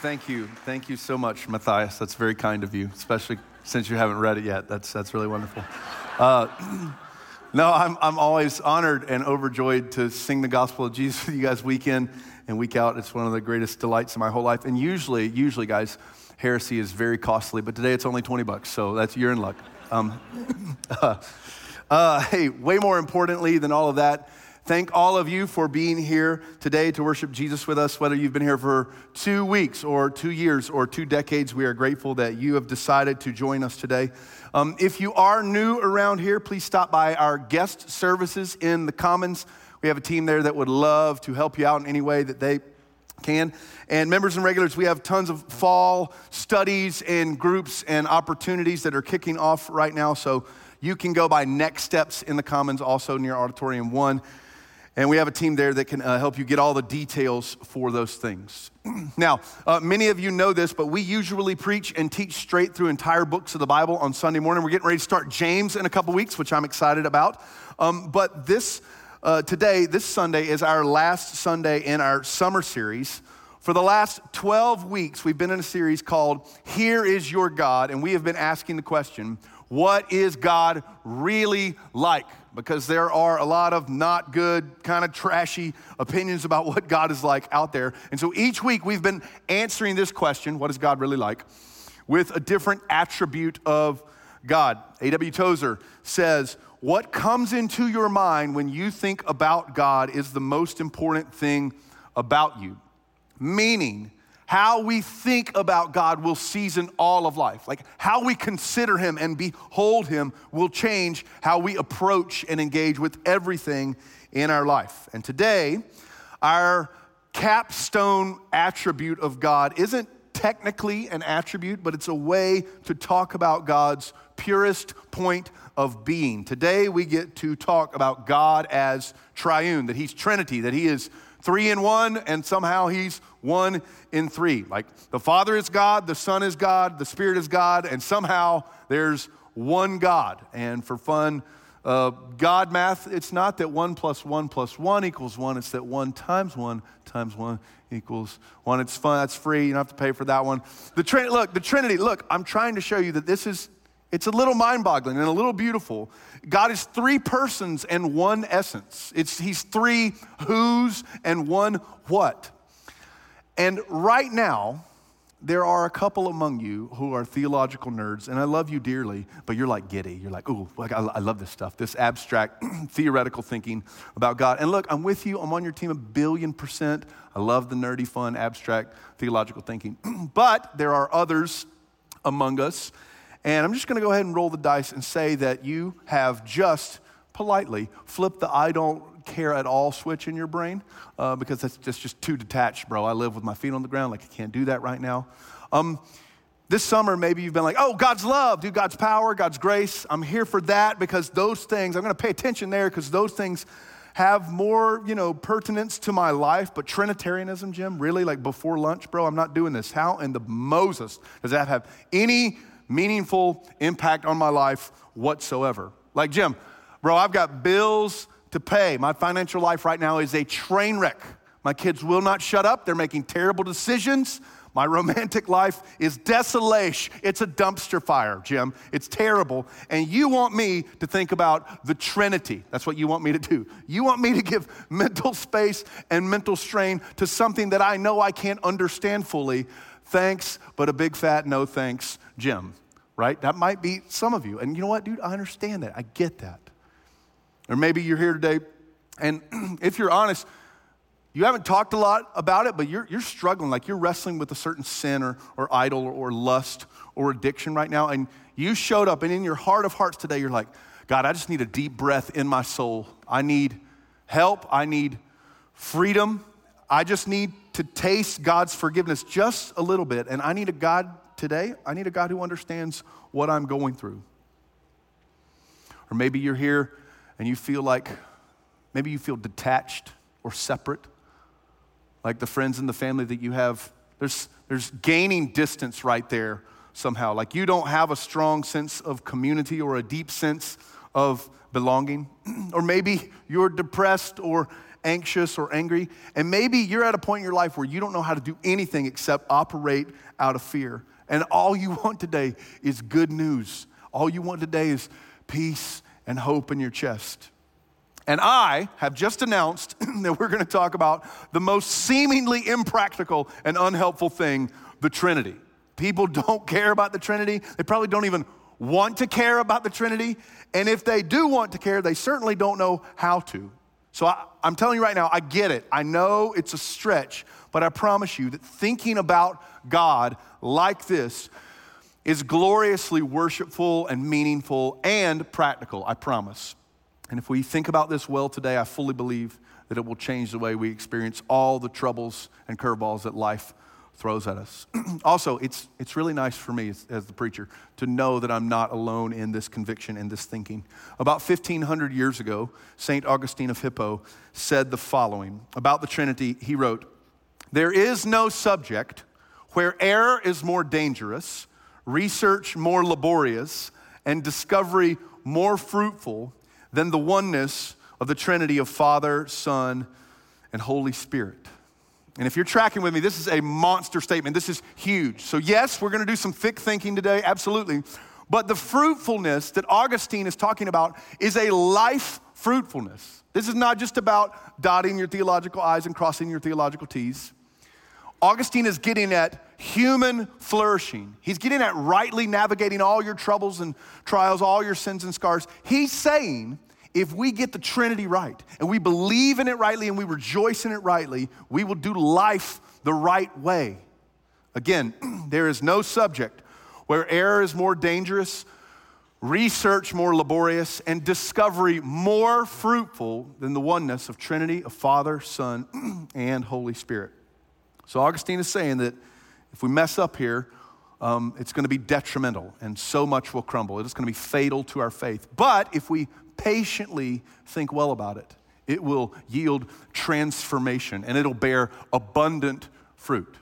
Thank you. Thank you so much, Matthias. That's very kind of you, especially since you haven't read it yet. That's, that's really wonderful. Uh, no, I'm, I'm always honored and overjoyed to sing the gospel of Jesus with you guys week in and week out. It's one of the greatest delights in my whole life. And usually, usually, guys, heresy is very costly, but today it's only 20 bucks, so that's you're in luck. Um, uh, uh, hey, way more importantly than all of that, thank all of you for being here today to worship Jesus with us, whether you've been here for two weeks or two years or two decades. We are grateful that you have decided to join us today. Um, if you are new around here, please stop by our guest services in the Commons. We have a team there that would love to help you out in any way that they can. And members and regulars, we have tons of fall studies and groups and opportunities that are kicking off right now. So you can go by Next Steps in the Commons, also near Auditorium 1. And we have a team there that can uh, help you get all the details for those things. now, uh, many of you know this, but we usually preach and teach straight through entire books of the Bible on Sunday morning. We're getting ready to start James in a couple weeks, which I'm excited about. Um, but this, uh, today, this Sunday, is our last Sunday in our summer series. For the last 12 weeks, we've been in a series called Here is Your God, and we have been asking the question what is God really like? because there are a lot of not good, kind of trashy opinions about what God is like out there. And so each week we've been answering this question what is God really like? with a different attribute of God. A.W. Tozer says, What comes into your mind when you think about God is the most important thing about you. Meaning, how we think about God will season all of life. Like how we consider Him and behold Him will change how we approach and engage with everything in our life. And today, our capstone attribute of God isn't technically an attribute, but it's a way to talk about God's purest point of being. Today, we get to talk about God as triune, that He's Trinity, that He is three in one, and somehow He's one in three. Like the Father is God, the Son is God, the Spirit is God, and somehow there's one God. And for fun, uh, God math, it's not that one plus one plus one equals one, it's that one times one times one equals one. It's fun, that's free, you don't have to pay for that one. The look, the Trinity, look, I'm trying to show you that this is, it's a little mind boggling and a little beautiful. God is three persons and one essence. It's, he's three who's and one what. And right now, there are a couple among you who are theological nerds, and I love you dearly, but you're like giddy. You're like, ooh, like, I, I love this stuff, this abstract theoretical thinking about God. And look, I'm with you. I'm on your team a billion percent. I love the nerdy, fun, abstract theological thinking. but there are others among us, and I'm just to go ahead and roll the dice and say that you have just politely flipped the I don't care at all switch in your brain uh, because that's just, just too detached, bro. I live with my feet on the ground, like I can't do that right now. Um, this summer, maybe you've been like, oh, God's love, dude, God's power, God's grace. I'm here for that because those things, I'm gonna pay attention there because those things have more, you know, pertinence to my life. But Trinitarianism, Jim, really, like before lunch, bro, I'm not doing this. How in the Moses does that have any meaningful impact on my life whatsoever? Like, Jim, bro, I've got bills to pay. My financial life right now is a train wreck. My kids will not shut up. They're making terrible decisions. My romantic life is desolation. It's a dumpster fire, Jim. It's terrible. And you want me to think about the Trinity. That's what you want me to do. You want me to give mental space and mental strain to something that I know I can't understand fully. Thanks, but a big fat no thanks, Jim. Right? That might be some of you. And you know what, dude? I understand that. I get that. Or maybe you're here today, and if you're honest, you haven't talked a lot about it, but you're, you're struggling, like you're wrestling with a certain sin or, or idol or, or lust or addiction right now. And you showed up, and in your heart of hearts today, you're like, God, I just need a deep breath in my soul. I need help. I need freedom. I just need to taste God's forgiveness just a little bit. And I need a God today, I need a God who understands what I'm going through. Or maybe you're here and you feel like maybe you feel detached or separate, like the friends and the family that you have. There's, there's gaining distance right there somehow. Like you don't have a strong sense of community or a deep sense of belonging. or maybe you're depressed or anxious or angry. And maybe you're at a point in your life where you don't know how to do anything except operate out of fear. And all you want today is good news. All you want today is peace and hope in your chest. And I have just announced that we're going to talk about the most seemingly impractical and unhelpful thing the Trinity. People don't care about the Trinity. They probably don't even want to care about the Trinity. And if they do want to care, they certainly don't know how to. So I, am telling you right now, I get it. I know it's a stretch, but I promise you that thinking about God like this is gloriously worshipful and meaningful and practical, I promise. And if we think about this well today, I fully believe that it will change the way we experience all the troubles and curveballs that life throws at us. also, it's, it's really nice for me as, as, the preacher to know that I'm not alone in this conviction and this thinking. About 1,500 years ago, St. Augustine of Hippo said the following about the Trinity. He wrote, There is no subject where error is more dangerous, research more laborious, and discovery more fruitful than the oneness of the Trinity of Father, Son, and Holy Spirit. And if you're tracking with me, this is a monster statement. This is huge. So, yes, we're going to do some thick thinking today, absolutely. But the fruitfulness that Augustine is talking about is a life fruitfulness. This is not just about dotting your theological I's and crossing your theological T's. Augustine is getting at human flourishing. He's getting at rightly navigating all your troubles and trials, all your sins and scars. He's saying if we get the Trinity right and we believe in it rightly and we rejoice in it rightly, we will do life the right way. Again, there is no subject where error is more dangerous, research more laborious, and discovery more fruitful than the oneness of Trinity of Father, Son, and Holy Spirit. So Augustine is saying that if we mess up here, um, it's going to be detrimental and so much will crumble. It's going to be fatal to our faith. But if we patiently think well about it, it will yield transformation and it'll bear abundant fruit.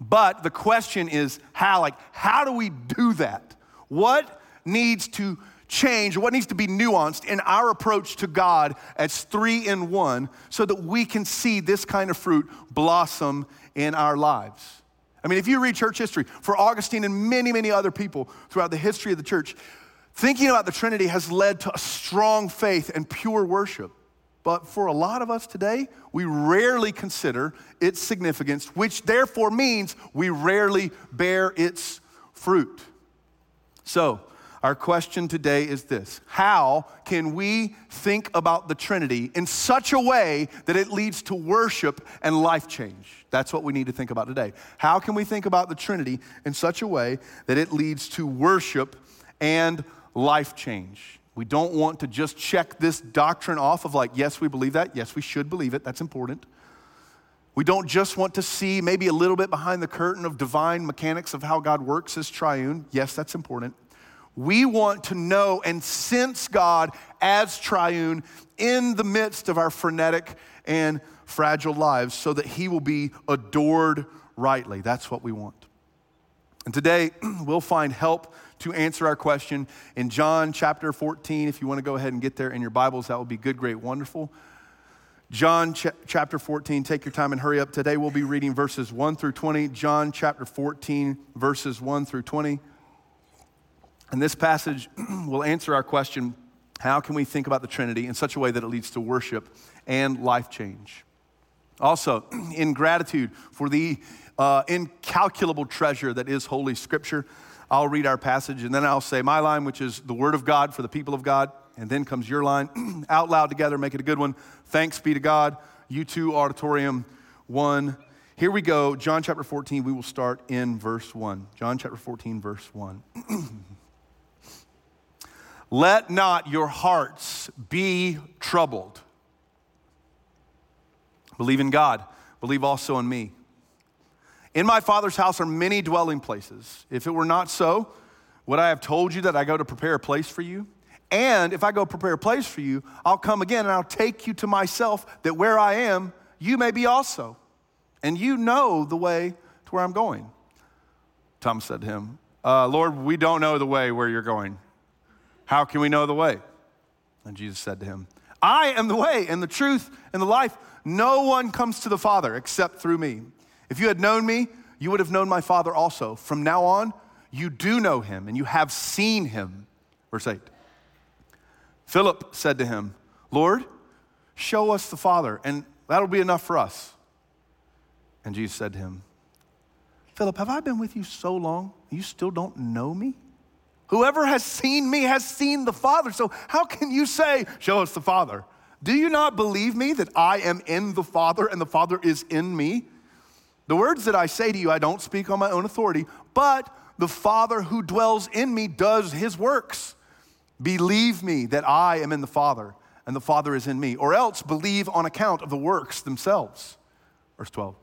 But the question is how? Like, how do we do that? What needs to change, what needs to be nuanced in our approach to God as three in one so that we can see this kind of fruit blossom in our lives? I mean, if you read church history, for Augustine and many, many other people throughout the history of the church, Thinking about the Trinity has led to a strong faith and pure worship. But for a lot of us today, we rarely consider its significance, which therefore means we rarely bear its fruit. So, our question today is this How can we think about the Trinity in such a way that it leads to worship and life change? That's what we need to think about today. How can we think about the Trinity in such a way that it leads to worship and life change. We don't want to just check this doctrine off of like, yes, we believe that. Yes, we should believe it. That's important. We don't just want to see maybe a little bit behind the curtain of divine mechanics of how God works as triune. Yes, that's important. We want to know and sense God as triune in the midst of our frenetic and fragile lives so that He will be adored rightly. That's what we want. And today, we'll find help to answer our question in John chapter 14. If you want to go ahead and get there in your Bibles, that would be good, great, wonderful. John ch- chapter 14, take your time and hurry up. Today we'll be reading verses 1 through 20. John chapter 14, verses 1 through 20. And this passage will answer our question how can we think about the Trinity in such a way that it leads to worship and life change? Also, in gratitude for the uh, incalculable treasure that is Holy Scripture, I'll read our passage and then I'll say my line, which is the Word of God for the people of God. And then comes your line out loud together, make it a good one. Thanks be to God. You too, auditorium one. Here we go. John chapter 14, we will start in verse 1. John chapter 14, verse 1. Let not your hearts be troubled. Believe in God, believe also in me. In my Father's house are many dwelling places. If it were not so, would I have told you that I go to prepare a place for you? And if I go prepare a place for you, I'll come again and I'll take you to myself, that where I am, you may be also. And you know the way to where I'm going. Thomas said to him, uh, Lord, we don't know the way where you're going. How can we know the way? And Jesus said to him, I am the way and the truth and the life. No one comes to the Father except through me. If you had known me, you would have known my Father also. From now on, you do know him and you have seen him. Verse 8. Philip said to him, Lord, show us the Father, and that'll be enough for us. And Jesus said to him, Philip, have I been with you so long? You still don't know me? Whoever has seen me has seen the Father. So how can you say, Show us the Father? Do you not believe me that I am in the Father and the Father is in me? The words that I say to you, I don't speak on my own authority, but the Father who dwells in me does his works. Believe me that I am in the Father and the Father is in me, or else believe on account of the works themselves. Verse 12.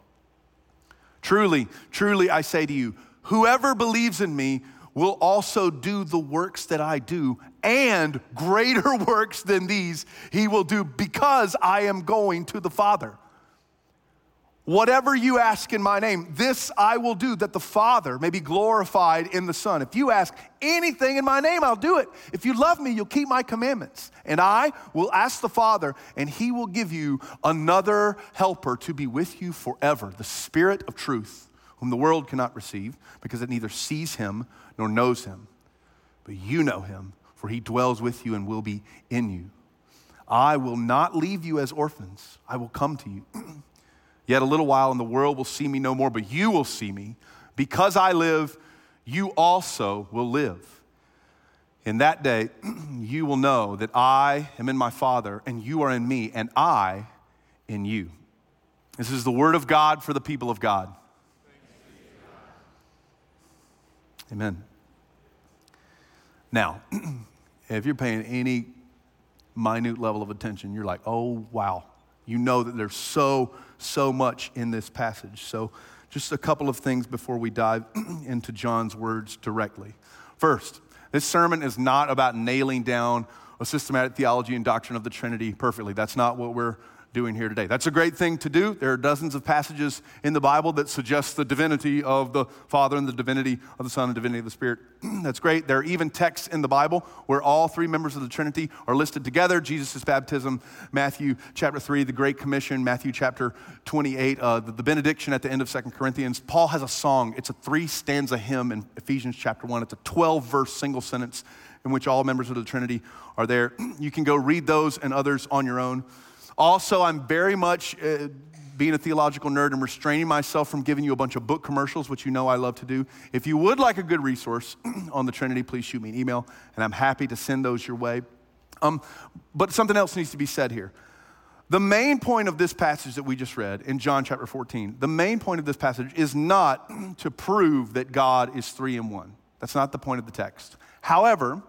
Truly, truly, I say to you, whoever believes in me will also do the works that I do, and greater works than these he will do because I am going to the Father. Whatever you ask in my name, this I will do, that the Father may be glorified in the Son. If you ask anything in my name, I'll do it. If you love me, you'll keep my commandments. And I will ask the Father, and he will give you another helper to be with you forever, the Spirit of truth, whom the world cannot receive, because it neither sees him nor knows him. But you know him, for he dwells with you and will be in you. I will not leave you as orphans, I will come to you. Yet a little while, and the world will see me no more, but you will see me. Because I live, you also will live. In that day, you will know that I am in my Father, and you are in me, and I in you. This is the word of God for the people of God. Amen. Now, if you're paying any minute level of attention, you're like, oh, wow. You know that there's so so much in this passage. So, just a couple of things before we dive into John's words directly. First, this sermon is not about nailing down a systematic theology and doctrine of the Trinity perfectly. That's not what we're doing here today. That's a great thing to do. There are dozens of passages in the Bible that suggest the divinity of the Father and the divinity of the Son and divinity of the Spirit. That's great. There are even texts in the Bible where all three members of the Trinity are listed together Jesus' baptism, Matthew chapter 3, the Great Commission, Matthew chapter 28, uh, the, the benediction at the end of Second Corinthians. Paul has a song. It's a three stanza hymn in Ephesians chapter 1. It's a 12 verse single sentence in which all members of the Trinity are there. You can go read those and others on your own. Also, I'm very much uh, being a theological nerd and restraining myself from giving you a bunch of book commercials, which you know I love to do. If you would like a good resource on the Trinity, please shoot me an email, and I'm happy to send those your way. Um, but something else needs to be said here. The main point of this passage that we just read in John chapter 14, the main point of this passage is not to prove that God is three in one. That's not the point of the text. However,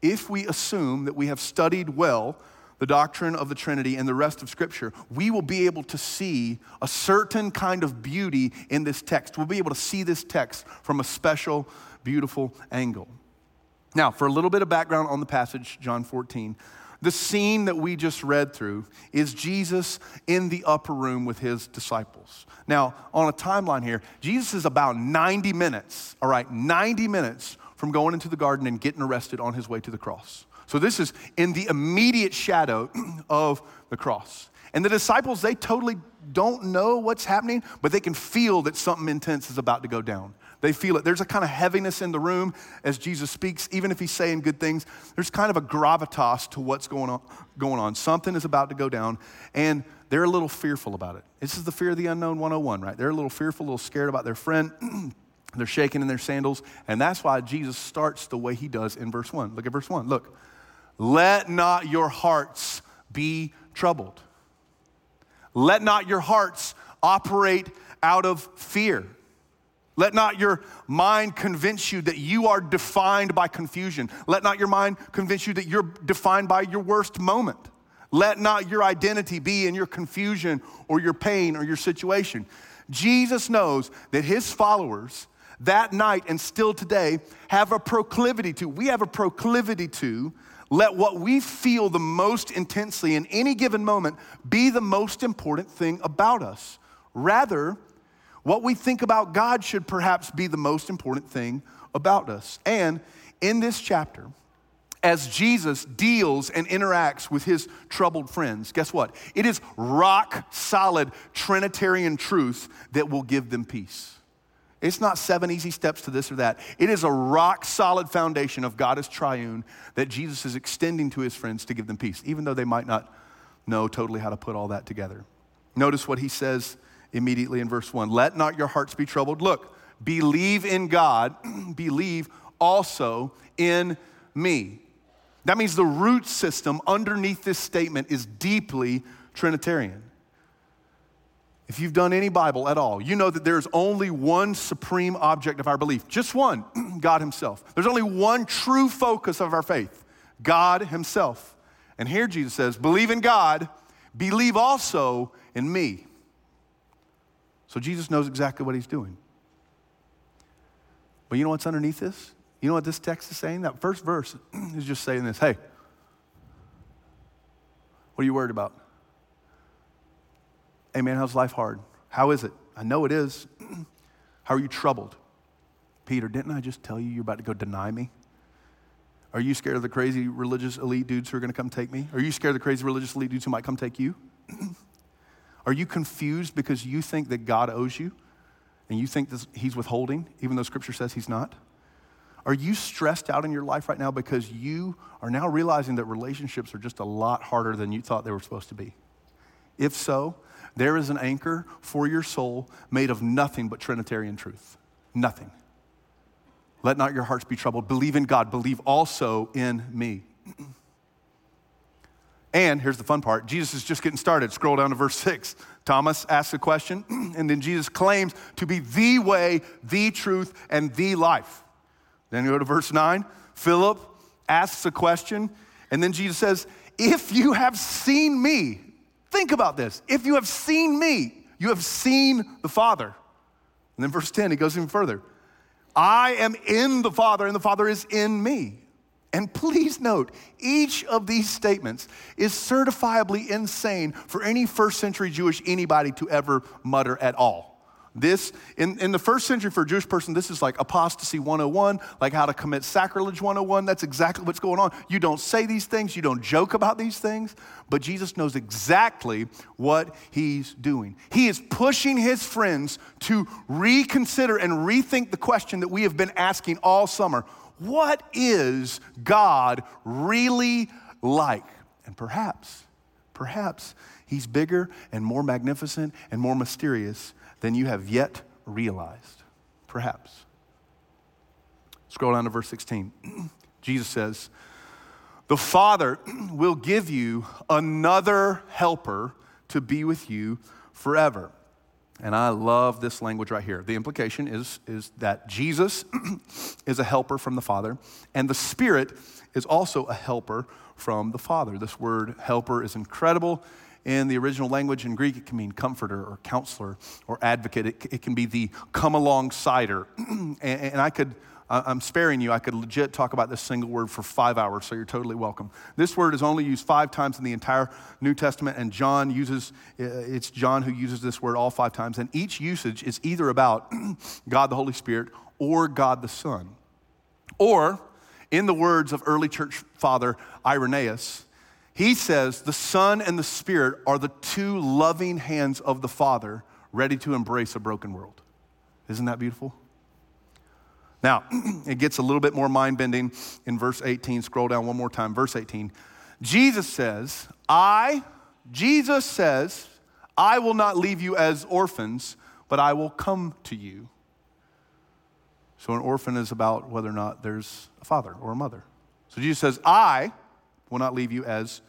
if we assume that we have studied well the doctrine of the Trinity and the rest of Scripture, we will be able to see a certain kind of beauty in this text. We'll be able to see this text from a special, beautiful angle. Now, for a little bit of background on the passage, John 14, the scene that we just read through is Jesus in the upper room with his disciples. Now, on a timeline here, Jesus is about 90 minutes, all right, 90 minutes from going into the garden and getting arrested on his way to the cross. So this is in the immediate shadow of the cross. And the disciples, they totally don't know what's happening, but they can feel that something intense is about to go down. They feel it. There's a kind of heaviness in the room as Jesus speaks, even if he's saying good things. There's kind of a gravitas to what's going on. Going on. Something is about to go down, and they're a little fearful about it. This is the fear of the unknown 101, right? They're a little fearful, a little scared about their friend. they're shaking in their sandals, and that's why Jesus starts the way he does in verse 1. Look at verse 1. Look. Let not your hearts be troubled. Let not your hearts operate out of fear. Let not your mind convince you that you are defined by confusion. Let not your mind convince you that you're defined by your worst moment. Let not your identity be in your confusion or your pain or your situation. Jesus knows that his followers that night and still today have a proclivity to, we have a proclivity to let what we feel the most intensely in any given moment be the most important thing about us. Rather, what we think about God should perhaps be the most important thing about us. And in this chapter, as Jesus deals and interacts with his troubled friends, guess what? It is rock solid Trinitarian truth that will give them peace. It's not seven easy steps to this or that. It is a rock solid foundation of God is triune that Jesus is extending to his friends to give them peace, even though they might not know totally how to put all that together. Notice what he says immediately in verse 1 Let not your hearts be troubled. Look, believe in God, believe also in me. That means the root system underneath this statement is deeply Trinitarian. If you've done any Bible at all, you know that there's only one supreme object of our belief, just one God Himself. There's only one true focus of our faith God Himself. And here Jesus says, Believe in God, believe also in me. So Jesus knows exactly what He's doing. But you know what's underneath this? You know what this text is saying? That first verse is just saying this Hey, what are you worried about? Hey, man, how's life hard? How is it? I know it is. How are you troubled? Peter, didn't I just tell you you're about to go deny me? Are you scared of the crazy religious elite dudes who are going to come take me? Are you scared of the crazy religious elite dudes who might come take you? are you confused because you think that God owes you and you think this, he's withholding, even though scripture says he's not? Are you stressed out in your life right now because you are now realizing that relationships are just a lot harder than you thought they were supposed to be? If so, there is an anchor for your soul made of nothing but Trinitarian truth. Nothing. Let not your hearts be troubled. Believe in God. Believe also in me. And here's the fun part Jesus is just getting started. Scroll down to verse 6. Thomas asks a question, and then Jesus claims to be the way, the truth, and the life. Then you go to verse 9. Philip asks a question, and then Jesus says, If you have seen me, think about this. If you have seen me, you have seen the Father. And then verse 10, he goes even further. I am in the Father, and the Father is in me. And please note, each of these statements is certifiably insane for any first century Jewish anybody to ever mutter at all. This, in, in the first century for a Jewish person, this is like apostasy 101, like how to commit sacrilege 101. That's exactly what's going on. You don't say these things, you don't joke about these things, but Jesus knows exactly what he's doing. He is pushing his friends to reconsider and rethink the question that we have been asking all summer What is God really like? And perhaps, perhaps he's bigger and more magnificent and more mysterious than you have yet realized. Perhaps. Scroll down to verse 16. Jesus says, The Father will give you another helper to be with you forever. And I love this language right here. The implication is, is that Jesus is a helper from the Father, and the Spirit is also a helper from the Father. This word helper is incredible. In the original language in Greek, it can mean comforter or counselor or advocate. It, it can be the come alongsider. and, and I could, I'm sparing you, I could legit talk about this single word for five hours, so you're totally welcome. This word is only used five times in the entire New Testament, and John uses, it's John who uses this word all five times, and each usage is either about God the Holy Spirit or God the Son. Or, in the words of early church father Irenaeus, he says the Son and the Spirit are the two loving hands of the Father ready to embrace a broken world. Isn't that beautiful? Now, it gets a little bit more mind bending in verse 18. Scroll down one more time. Verse 18. Jesus says, I, Jesus says, I will not leave you as orphans, but I will come to you. So, an orphan is about whether or not there's a father or a mother. So, Jesus says, I, will not leave you as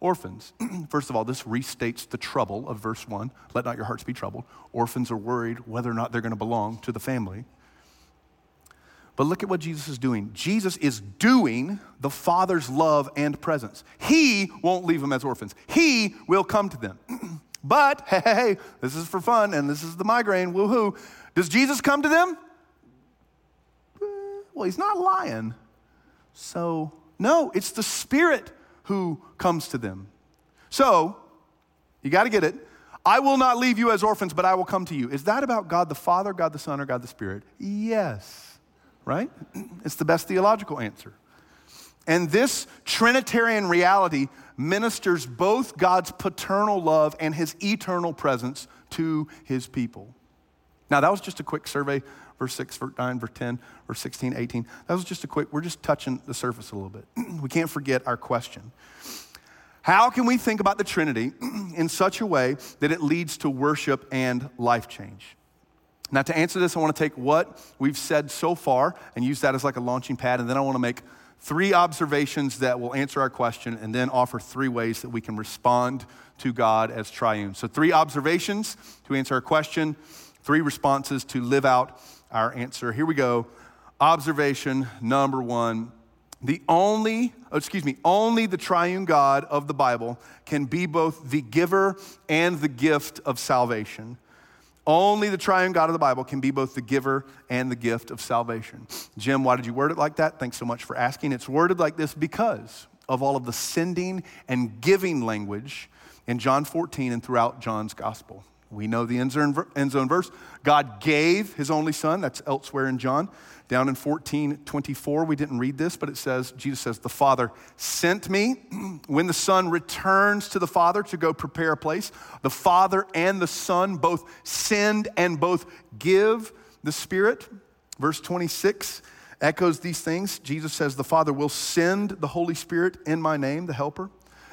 orphans. First of all, this restates the trouble of verse 1. Let not your hearts be troubled. Orphans are worried whether or not they're going to belong to the family. But look at what Jesus is doing. Jesus is doing the Father's love and presence. He won't leave them as orphans, He will come to them. but, hey, hey, hey, this is for fun and this is the migraine, woohoo. Does Jesus come to them? Well, He's not lying. So no, it's the Spirit who comes to them. So, you got to get it. I will not leave you as orphans, but I will come to you. Is that about God the Father, God the Son, or God the Spirit? Yes. Right? It's the best theological answer. And this Trinitarian reality ministers both God's paternal love and his eternal presence to his people. Now, that was just a quick survey verse 6, verse 9, verse 10, verse 16, 18. That was just a quick, we're just touching the surface a little bit. we can't forget our question. How can we think about the Trinity in such a way that it leads to worship and life change? Now, to answer this, I want to take what we've said so far and use that as like a launching pad, and then I want to make three observations that will answer our question and then offer three ways that we can respond to God as triune. So, three observations to answer our question, three responses to live out our answer. Here we go. Observation number one. The only, oh, excuse me, only the triune God of the Bible can be both the giver and the gift of salvation. Only the triune God of the Bible can be both the giver and the gift of salvation. Jim, why did you word it like that? Thanks so much for asking. It's worded like this because of all of the sending and giving language in John 14 and throughout John's gospel. We know the end zone, verse. God gave his only son. That's elsewhere in John. Down in 14, 24, we didn't read this, but it says, Jesus says, The Father sent me. When the Son returns to the Father to go prepare a place, the Father and the Son both send and both give the Spirit. Verse 26 echoes these things. Jesus says, The Father will send the Holy Spirit in my name, the Helper.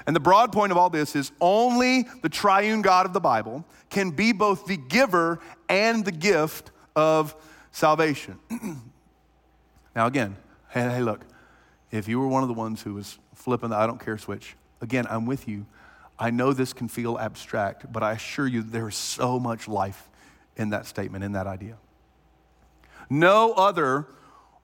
And the broad point of all this is only the triune God of the Bible can be both the giver and the gift of salvation. now, again, hey, hey, look, if you were one of the ones who was flipping the I don't care switch, again, I'm with you. I know this can feel abstract, but I assure you there is so much life in that statement, in that idea. No other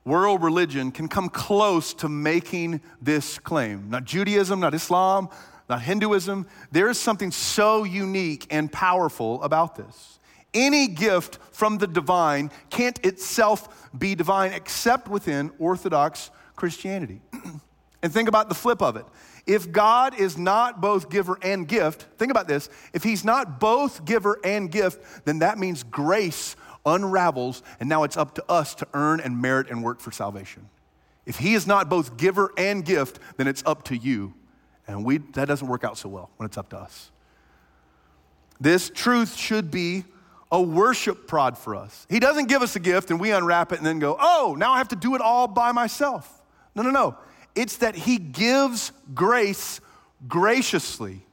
world religion can come close to making this claim. Not Judaism, not Islam, not Hinduism. There is something so unique and powerful about this. Any gift from the divine can't itself be divine except within Orthodox Christianity. and think about the flip of it. If God is not both giver and gift, think about this. If He's not both giver and gift, then that means grace unravels, and now it's up to us to earn and merit and work for salvation. If He is not both giver and gift, then it's up to you. And we, that doesn't work out so well when it's up to us. This truth should be a worship prod for us. He doesn't give us a gift and we unwrap it and then go, oh, now I have to do it all by myself. No, no, no. It's that He gives grace graciously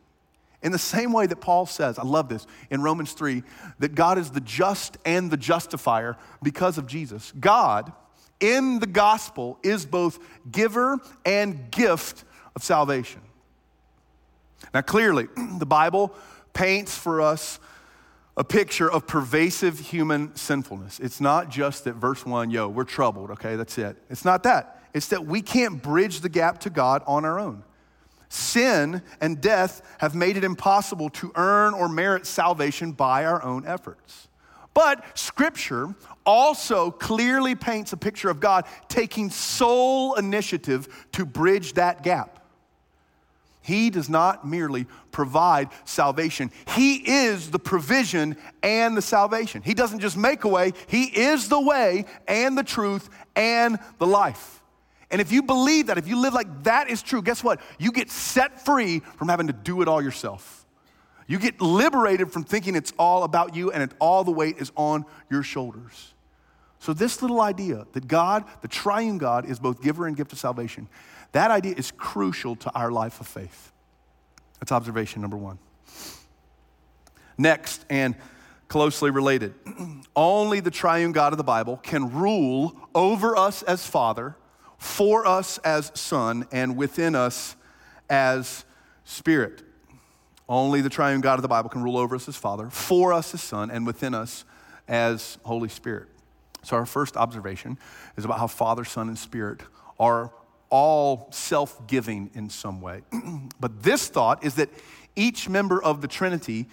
in the same way that Paul says, I love this, in Romans 3, that God is the just and the justifier because of Jesus. God, in the gospel, is both giver and gift of salvation. Now, clearly, the Bible paints for us a picture of pervasive human sinfulness. It's not just that verse 1, yo, we're troubled, okay, that's it. It's not that. It's that we can't bridge the gap to God on our own. Sin and death have made it impossible to earn or merit salvation by our own efforts. But Scripture also clearly paints a picture of God taking sole initiative to bridge that gap. He does not merely provide salvation, He is the provision and the salvation. He doesn't just make a way, He is the way and the truth and the life. And if you believe that, if you live like that is true, guess what? You get set free from having to do it all yourself. You get liberated from thinking it's all about you and it, all the weight is on your shoulders. So, this little idea that God, the triune God, is both giver and gift of salvation, that idea is crucial to our life of faith. That's observation number one. Next, and closely related, only the triune God of the Bible can rule over us as Father for us as Son, and within us as Spirit. Only the triune God of the Bible can rule over us as Father, for us as Son, and within us as Holy Spirit. So, our first observation is about how Father, Son, and Spirit are all self giving in some way. but this thought is that each member of the Trinity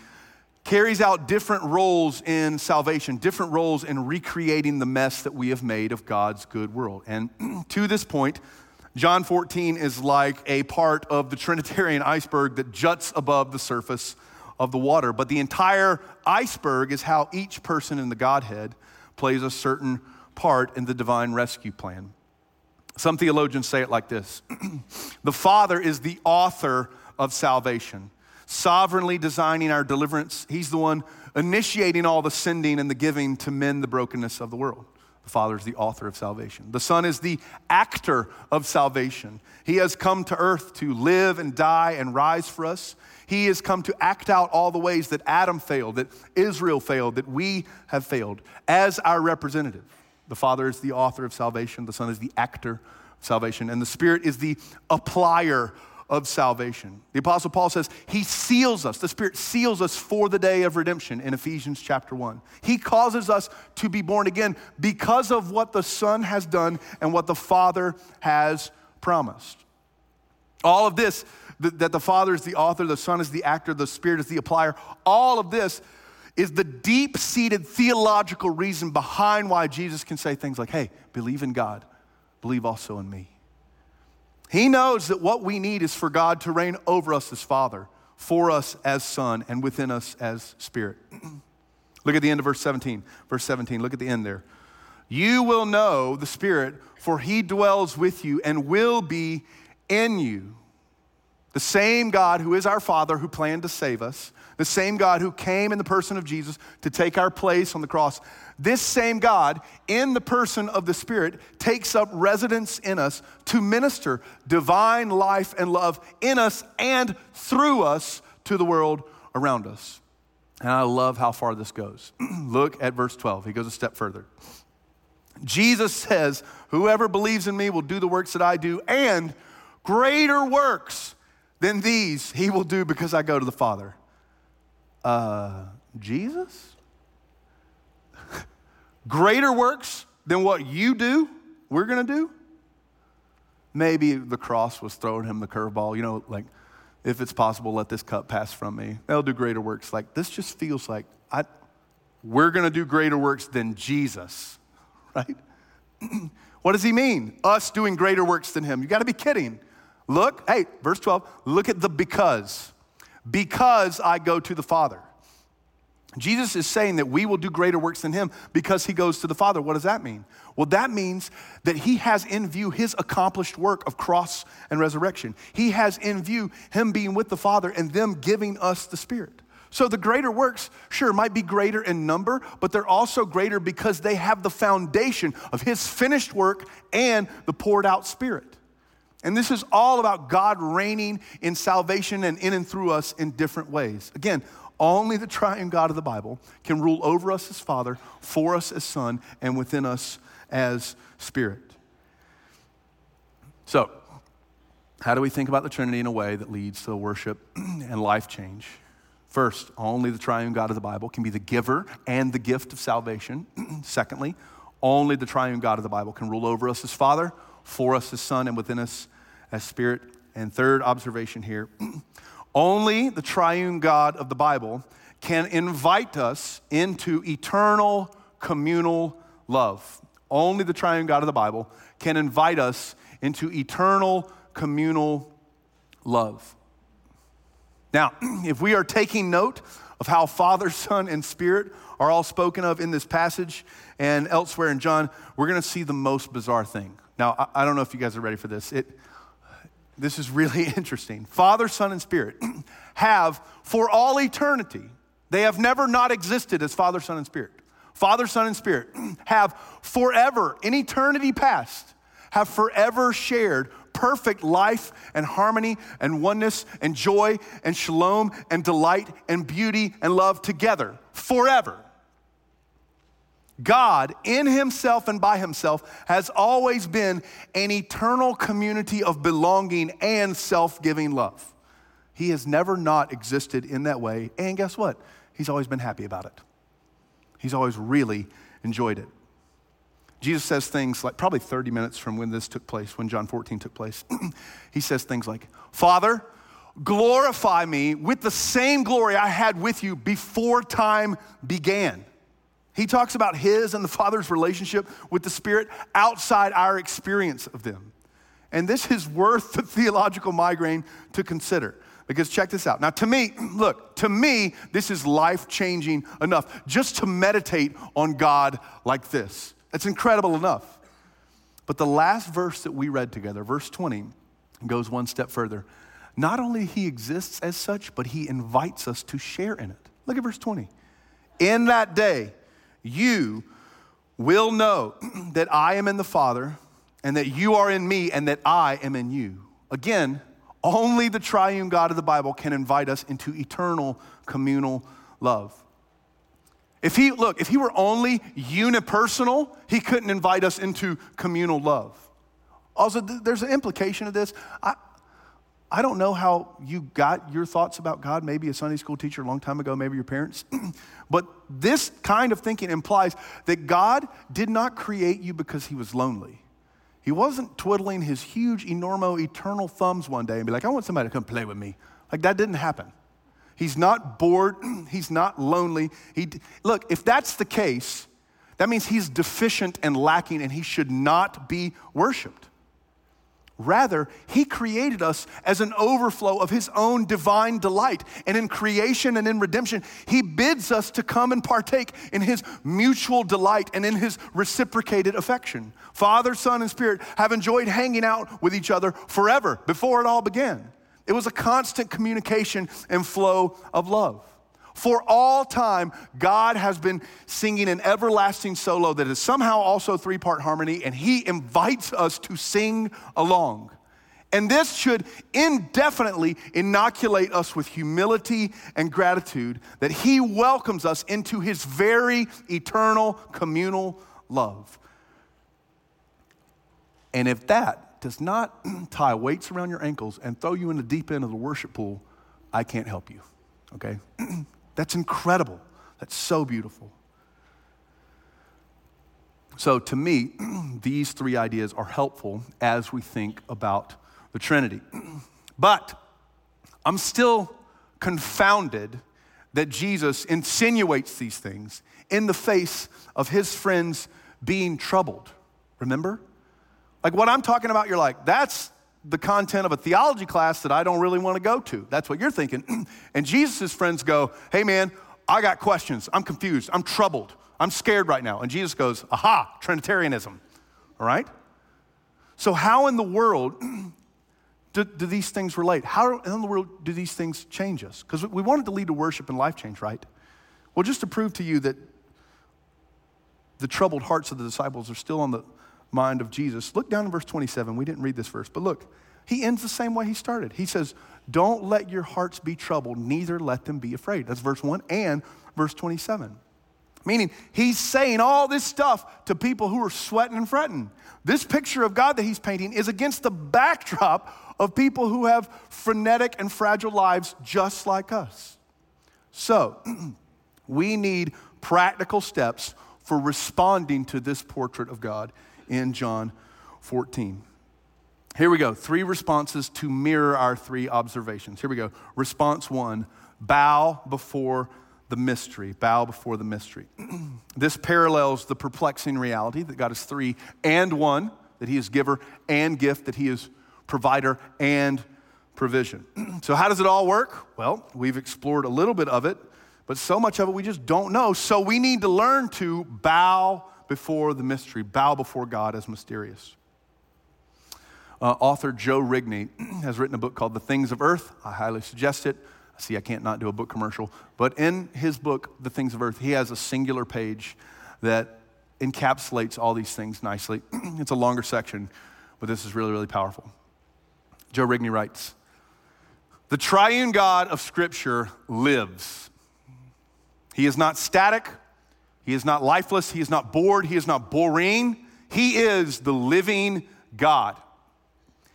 carries out different roles in salvation, different roles in recreating the mess that we have made of God's good world. And to this point, John 14 is like a part of the Trinitarian iceberg that juts above the surface of the water. But the entire iceberg is how each person in the Godhead plays a certain part in the divine rescue plan. Some theologians say it like this The Father is the author of salvation, sovereignly designing our deliverance. He's the one initiating all the sending and the giving to mend the brokenness of the world. The Father is the author of salvation. The Son is the actor of salvation. He has come to earth to live and die and rise for us. He has come to act out all the ways that Adam failed, that Israel failed, that we have failed as our representative. The Father is the author of salvation, the Son is the actor of salvation, and the Spirit is the applier of salvation. The Apostle Paul says he seals us, the Spirit seals us for the day of redemption in Ephesians chapter 1. He causes us to be born again because of what the Son has done and what the Father has promised. All of this, that the Father is the author, the Son is the actor, the Spirit is the applier, all of this is the deep seated theological reason behind why Jesus can say things like, hey, believe in God, believe also in me. He knows that what we need is for God to reign over us as Father, for us as Son, and within us as Spirit. look at the end of verse 17. Verse 17, look at the end there. You will know the Spirit, for he dwells with you and will be in you. The same God who is our Father, who planned to save us, the same God who came in the person of Jesus to take our place on the cross, this same God, in the person of the Spirit, takes up residence in us to minister divine life and love in us and through us to the world around us. And I love how far this goes. Look at verse 12. He goes a step further. Jesus says, Whoever believes in me will do the works that I do, and greater works than these he will do because I go to the Father uh, Jesus? Greater works than what you do, we're going to do? Maybe the cross was throwing him the curveball, you know, like, if it's possible, let this cup pass from me. They'll do greater works. Like, this just feels like I, we're going to do greater works than Jesus, right? what does he mean? Us doing greater works than him. You got to be kidding. Look, hey, verse 12, look at the because because I go to the Father. Jesus is saying that we will do greater works than him because he goes to the Father. What does that mean? Well, that means that he has in view his accomplished work of cross and resurrection. He has in view him being with the Father and them giving us the Spirit. So the greater works, sure, might be greater in number, but they're also greater because they have the foundation of his finished work and the poured out Spirit. And this is all about God reigning in salvation and in and through us in different ways. Again, only the triune God of the Bible can rule over us as Father, for us as Son, and within us as Spirit. So, how do we think about the Trinity in a way that leads to worship and life change? First, only the triune God of the Bible can be the giver and the gift of salvation. Secondly, only the triune God of the Bible can rule over us as Father, for us as Son and within us as Spirit. And third observation here only the triune God of the Bible can invite us into eternal communal love. Only the triune God of the Bible can invite us into eternal communal love. Now, if we are taking note of how Father, Son, and Spirit are all spoken of in this passage and elsewhere in John, we're going to see the most bizarre thing. Now, I, don't know if you guys are ready for this. It, this is really interesting. Father, Son, and Spirit have for all eternity, they have never not existed as Father, Son, and Spirit. Father, Son, and Spirit have forever, in eternity past, have forever shared perfect life and harmony and oneness and joy and shalom and delight and beauty and love together forever. God, in Himself and by Himself, has always been an eternal community of belonging and self giving love. He has never not existed in that way. And guess what? He's always been happy about it. He's always really enjoyed it. Jesus says things like, probably 30 minutes from when this took place, when John 14 took place. he says things like, Father, glorify me with the same glory I had with you before time began. He talks about his and the Father's relationship with the Spirit outside our experience of them. And this is worth the theological migraine to consider. Because check this out. Now, to me, look, to me, this is life changing enough just to meditate on God like this. It's incredible enough. But the last verse that we read together, verse 20, goes one step further. Not only he exists as such, but he invites us to share in it. Look at verse 20. In that day, you will know that I am in the Father, and that you are in me, and that I am in you. Again, only the triune God of the Bible can invite us into eternal communal love. If he, look, if he were only unipersonal, he couldn't invite us into communal love. Also, th- there's an implication of this. I, I don't know how you got your thoughts about God, maybe a Sunday school teacher a long time ago, maybe your parents. but this kind of thinking implies that God did not create you because he was lonely. He wasn't twiddling his huge, enormo, eternal thumbs one day and be like, I want somebody to come play with me. Like that didn't happen. He's not bored. He's not lonely. He, look, if that's the case, that means he's deficient and lacking and he should not be worshiped. Rather, he created us as an overflow of his own divine delight. And in creation and in redemption, he bids us to come and partake in his mutual delight and in his reciprocated affection. Father, Son, and Spirit have enjoyed hanging out with each other forever before it all began. It was a constant communication and flow of love. For all time, God has been singing an everlasting solo that is somehow also three part harmony, and He invites us to sing along. And this should indefinitely inoculate us with humility and gratitude that He welcomes us into His very eternal communal love. And if that does not tie weights around your ankles and throw you in the deep end of the worship pool, I can't help you. Okay? That's incredible. That's so beautiful. So, to me, these three ideas are helpful as we think about the Trinity. But I'm still confounded that Jesus insinuates these things in the face of his friends being troubled. Remember? Like what I'm talking about, you're like, that's the content of a theology class that I don't really want to go to. That's what you're thinking. and Jesus' friends go, hey man, I got questions. I'm confused. I'm troubled. I'm scared right now. And Jesus goes, aha, Trinitarianism. All right? So, how in the world do, do these things relate? How in the world do these things change us? Because we wanted to lead to worship and life change, right? Well, just to prove to you that the troubled hearts of the disciples are still on the mind of Jesus. Look down in verse 27. We didn't read this verse, but look, he ends the same way he started. He says, Don't let your hearts be troubled, neither let them be afraid. That's verse 1 and verse 27. Meaning, he's saying all this stuff to people who are sweating and fretting. This picture of God that he's painting is against the backdrop of people who have frenetic and fragile lives just like us. So, we need practical steps for responding to this portrait of God in John 14. Here we go. Three responses to mirror our three observations. Here we go. Response one bow before the mystery. Bow before the mystery. this parallels the perplexing reality that God is three and one, that He is giver and gift, that He is provider and provision. so, how does it all work? Well, we've explored a little bit of it, but so much of it we just don't know. So, we need to learn to bow before the mystery, bow before God as mysterious. Uh, author Joe Rigney has written a book called The Things of Earth. I highly suggest it. See I can't not do a book commercial, but in his book, The Things of Earth, he has a singular page that encapsulates all these things nicely. it's a longer section, but this is really, really powerful. Joe Rigney writes The triune God of Scripture lives. He is not static he is not lifeless. He is not bored. He is not boring. He is the living God.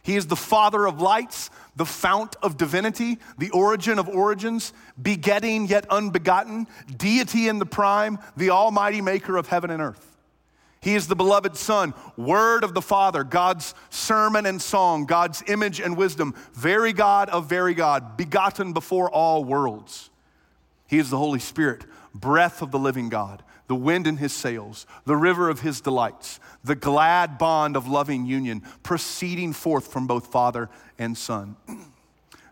He is the Father of lights, the fount of divinity, the origin of origins, begetting yet unbegotten, deity in the prime, the almighty maker of heaven and earth. He is the beloved Son, Word of the Father, God's sermon and song, God's image and wisdom, very God of very God, begotten before all worlds. He is the Holy Spirit, breath of the living God, the wind in his sails, the river of his delights, the glad bond of loving union proceeding forth from both Father and Son.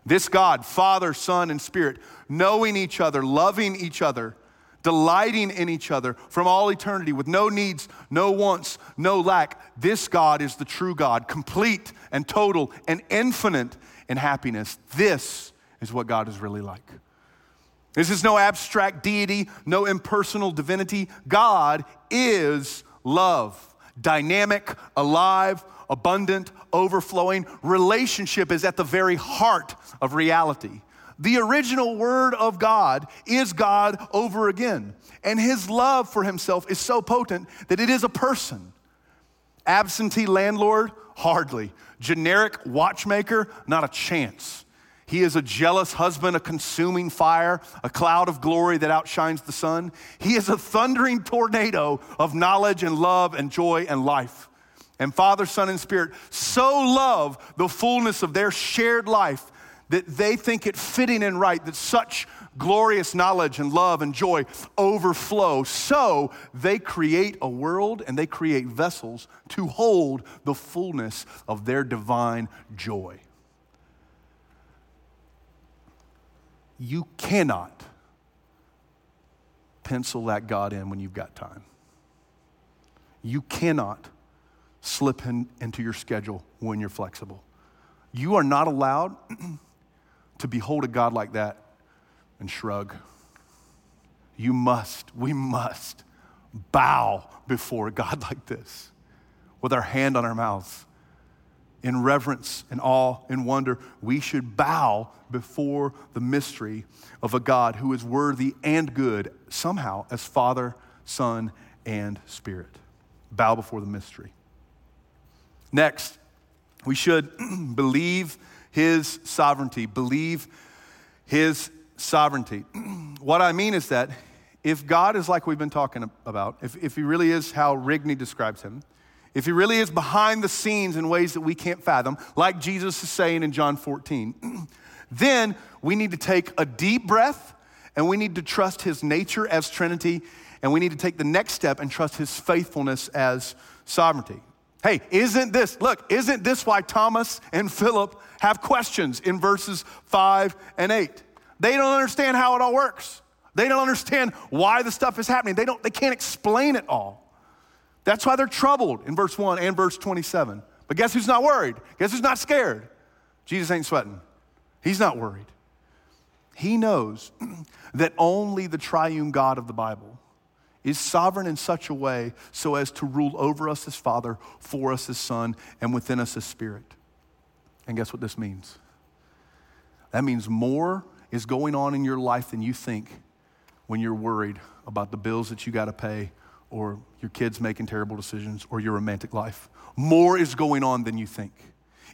This God, Father, Son, and Spirit, knowing each other, loving each other, delighting in each other from all eternity with no needs, no wants, no lack. This God is the true God, complete and total and infinite in happiness. This is what God is really like. This is no abstract deity, no impersonal divinity. God is love, dynamic, alive, abundant, overflowing. Relationship is at the very heart of reality. The original word of God is God over again. And his love for himself is so potent that it is a person. Absentee landlord? Hardly. Generic watchmaker? Not a chance. He is a jealous husband, a consuming fire, a cloud of glory that outshines the sun. He is a thundering tornado of knowledge and love and joy and life. And Father, Son, and Spirit so love the fullness of their shared life that they think it fitting and right that such glorious knowledge and love and joy overflow. So they create a world and they create vessels to hold the fullness of their divine joy. You cannot pencil that God in when you've got time. You cannot slip in, into your schedule when you're flexible. You are not allowed to behold a God like that and shrug. You must, we must bow before a God like this with our hand on our mouths. In reverence and awe and wonder, we should bow before the mystery of a God who is worthy and good, somehow, as Father, Son, and Spirit. Bow before the mystery. Next, we should believe his sovereignty, believe his sovereignty. what I mean is that if God is like we've been talking about, if, if he really is how Rigney describes him, if he really is behind the scenes in ways that we can't fathom, like Jesus is saying in John 14, then we need to take a deep breath and we need to trust his nature as Trinity and we need to take the next step and trust his faithfulness as sovereignty. Hey, isn't this, look, isn't this why Thomas and Philip have questions in verses five and eight? They don't understand how it all works. They don't understand why the stuff is happening. They, don't, they can't explain it all. That's why they're troubled in verse 1 and verse 27. But guess who's not worried? Guess who's not scared? Jesus ain't sweating. He's not worried. He knows that only the triune God of the Bible is sovereign in such a way so as to rule over us as Father, for us as Son, and within us as Spirit. And guess what this means? That means more is going on in your life than you think when you're worried about the bills that you got to pay or your kids making terrible decisions or your romantic life. More is going on than you think.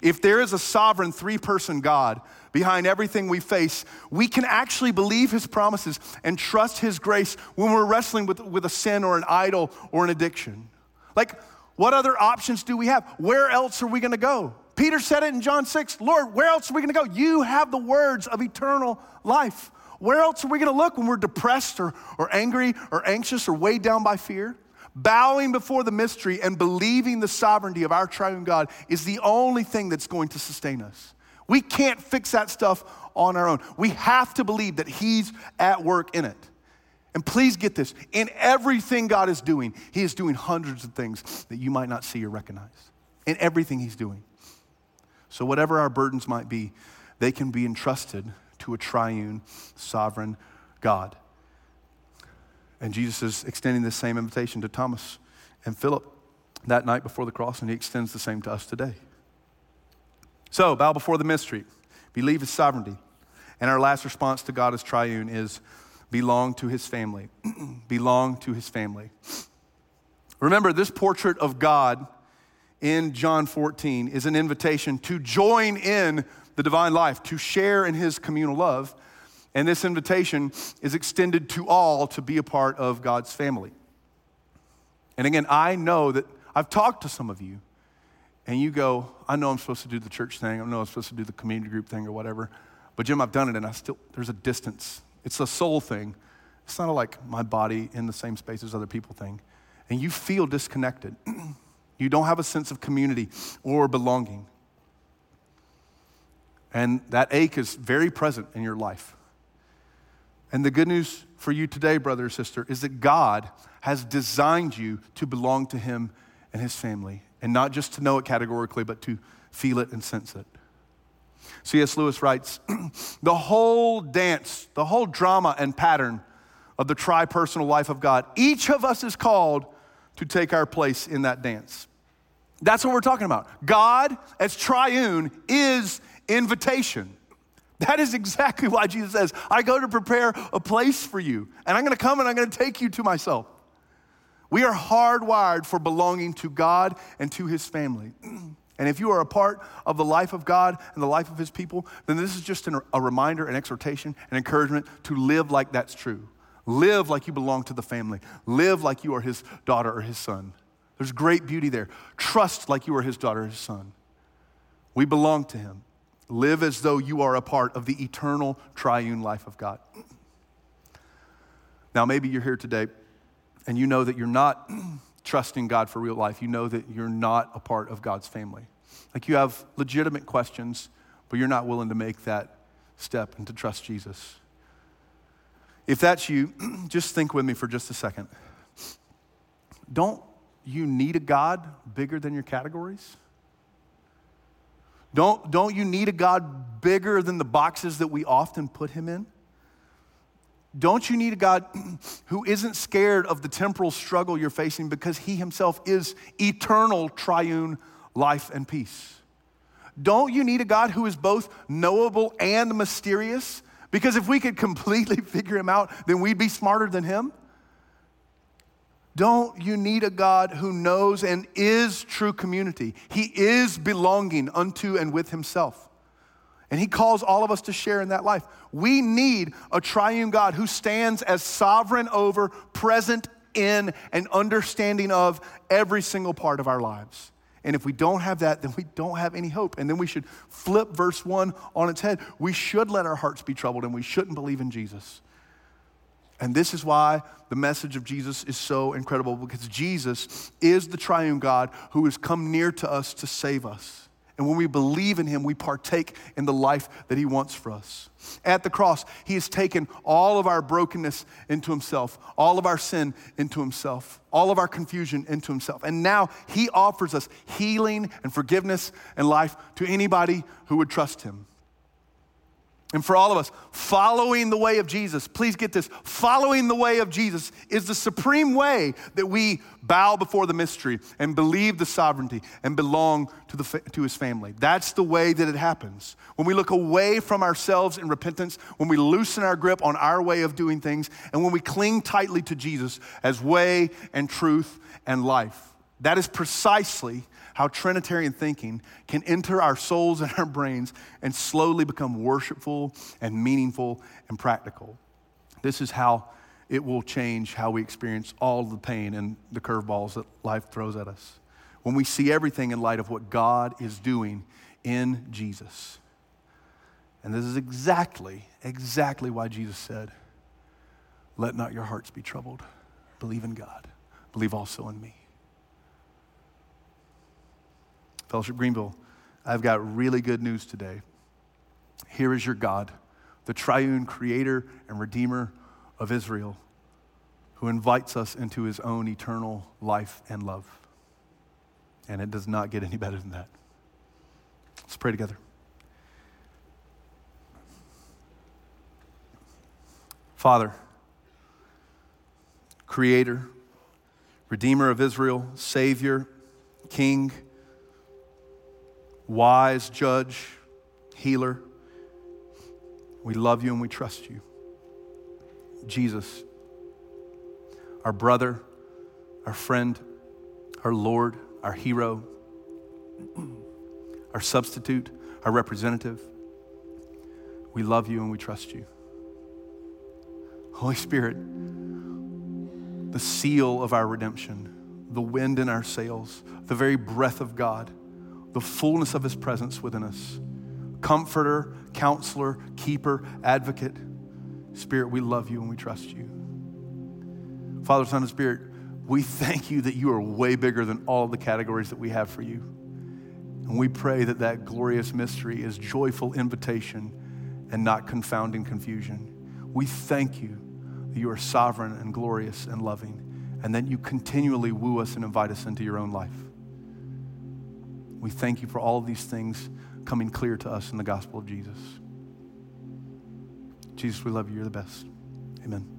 If there is a sovereign three person God behind everything we face, we can actually believe his promises and trust his grace when we're wrestling with, with a sin or an idol or an addiction. Like, what other options do we have? Where else are we to go? Peter said it in John 6 Lord, where else are we to go? You have the words of eternal life. Where else are we going to look when we're depressed or, or angry or anxious or weighed down by fear? bowing before the mystery and believing the sovereignty of our triune God is the only thing that's going to sustain us. We can't fix that stuff on our own. We have to believe that He's at work in it. And please get this in everything God is doing, He is doing hundreds of things that you might not see or recognize. In everything He's doing. So, whatever our burdens might be, they can be entrusted to a triune, sovereign God. And Jesus is extending the same invitation to Thomas and Philip that night before the cross, and he extends the same to us today. So, bow before the mystery, believe his sovereignty. And our last response to God as triune is belong to his family. belong to his family. Remember, this portrait of God in John 14 is an invitation to join in the divine life, to share in his communal love. And this invitation is extended to all to be a part of God's family. And again, I know that I've talked to some of you, and you go, I know I'm supposed to do the church thing, I know I'm supposed to do the community group thing or whatever, but Jim, I've done it, and I still, there's a distance. It's a soul thing. It's not a, like my body in the same space as other people thing. And you feel disconnected. you don't have a sense of community or belonging. And that ache is very present in your life. And the good news for you today, brother or sister, is that God has designed you to belong to Him and His family, and not just to know it categorically, but to feel it and sense it. C.S. Lewis writes The whole dance, the whole drama and pattern of the tri personal life of God, each of us is called to take our place in that dance. That's what we're talking about. God, as triune, is invitation. That is exactly why Jesus says, I go to prepare a place for you, and I'm gonna come and I'm gonna take you to myself. We are hardwired for belonging to God and to his family. And if you are a part of the life of God and the life of his people, then this is just an, a reminder, an exhortation, an encouragement to live like that's true. Live like you belong to the family. Live like you are his daughter or his son. There's great beauty there. Trust like you are his daughter or his son. We belong to him. Live as though you are a part of the eternal triune life of God. Now, maybe you're here today and you know that you're not trusting God for real life. You know that you're not a part of God's family. Like you have legitimate questions, but you're not willing to make that step and to trust Jesus. If that's you, just think with me for just a second. Don't you need a God bigger than your categories? Don't, don't you need a God bigger than the boxes that we often put him in? Don't you need a God who isn't scared of the temporal struggle you're facing because he himself is eternal triune life and peace? Don't you need a God who is both knowable and mysterious? Because if we could completely figure him out, then we'd be smarter than him. Don't you need a God who knows and is true community? He is belonging unto and with himself. And he calls all of us to share in that life. We need a triune God who stands as sovereign over, present in, and understanding of every single part of our lives. And if we don't have that, then we don't have any hope. And then we should flip verse one on its head. We should let our hearts be troubled and we shouldn't believe in Jesus. And this is why the message of Jesus is so incredible because Jesus is the triune God who has come near to us to save us. And when we believe in him, we partake in the life that he wants for us. At the cross, he has taken all of our brokenness into himself, all of our sin into himself, all of our confusion into himself. And now he offers us healing and forgiveness and life to anybody who would trust him. And for all of us, following the way of Jesus, please get this following the way of Jesus is the supreme way that we bow before the mystery and believe the sovereignty and belong to, the, to his family. That's the way that it happens. When we look away from ourselves in repentance, when we loosen our grip on our way of doing things, and when we cling tightly to Jesus as way and truth and life. That is precisely how Trinitarian thinking can enter our souls and our brains and slowly become worshipful and meaningful and practical. This is how it will change how we experience all the pain and the curveballs that life throws at us. When we see everything in light of what God is doing in Jesus. And this is exactly, exactly why Jesus said, Let not your hearts be troubled. Believe in God, believe also in me. Fellowship Greenville, I've got really good news today. Here is your God, the triune creator and redeemer of Israel, who invites us into his own eternal life and love. And it does not get any better than that. Let's pray together. Father, creator, redeemer of Israel, savior, king, wise judge, healer. We love you and we trust you. Jesus, our brother, our friend, our Lord, our hero, our substitute, our representative. We love you and we trust you. Holy Spirit, the seal of our redemption, the wind in our sails, the very breath of God the fullness of his presence within us. Comforter, counselor, keeper, advocate. Spirit, we love you and we trust you. Father, Son, and Spirit, we thank you that you are way bigger than all the categories that we have for you. And we pray that that glorious mystery is joyful invitation and not confounding confusion. We thank you that you are sovereign and glorious and loving, and that you continually woo us and invite us into your own life. We thank you for all of these things coming clear to us in the gospel of Jesus. Jesus, we love you. You're the best. Amen.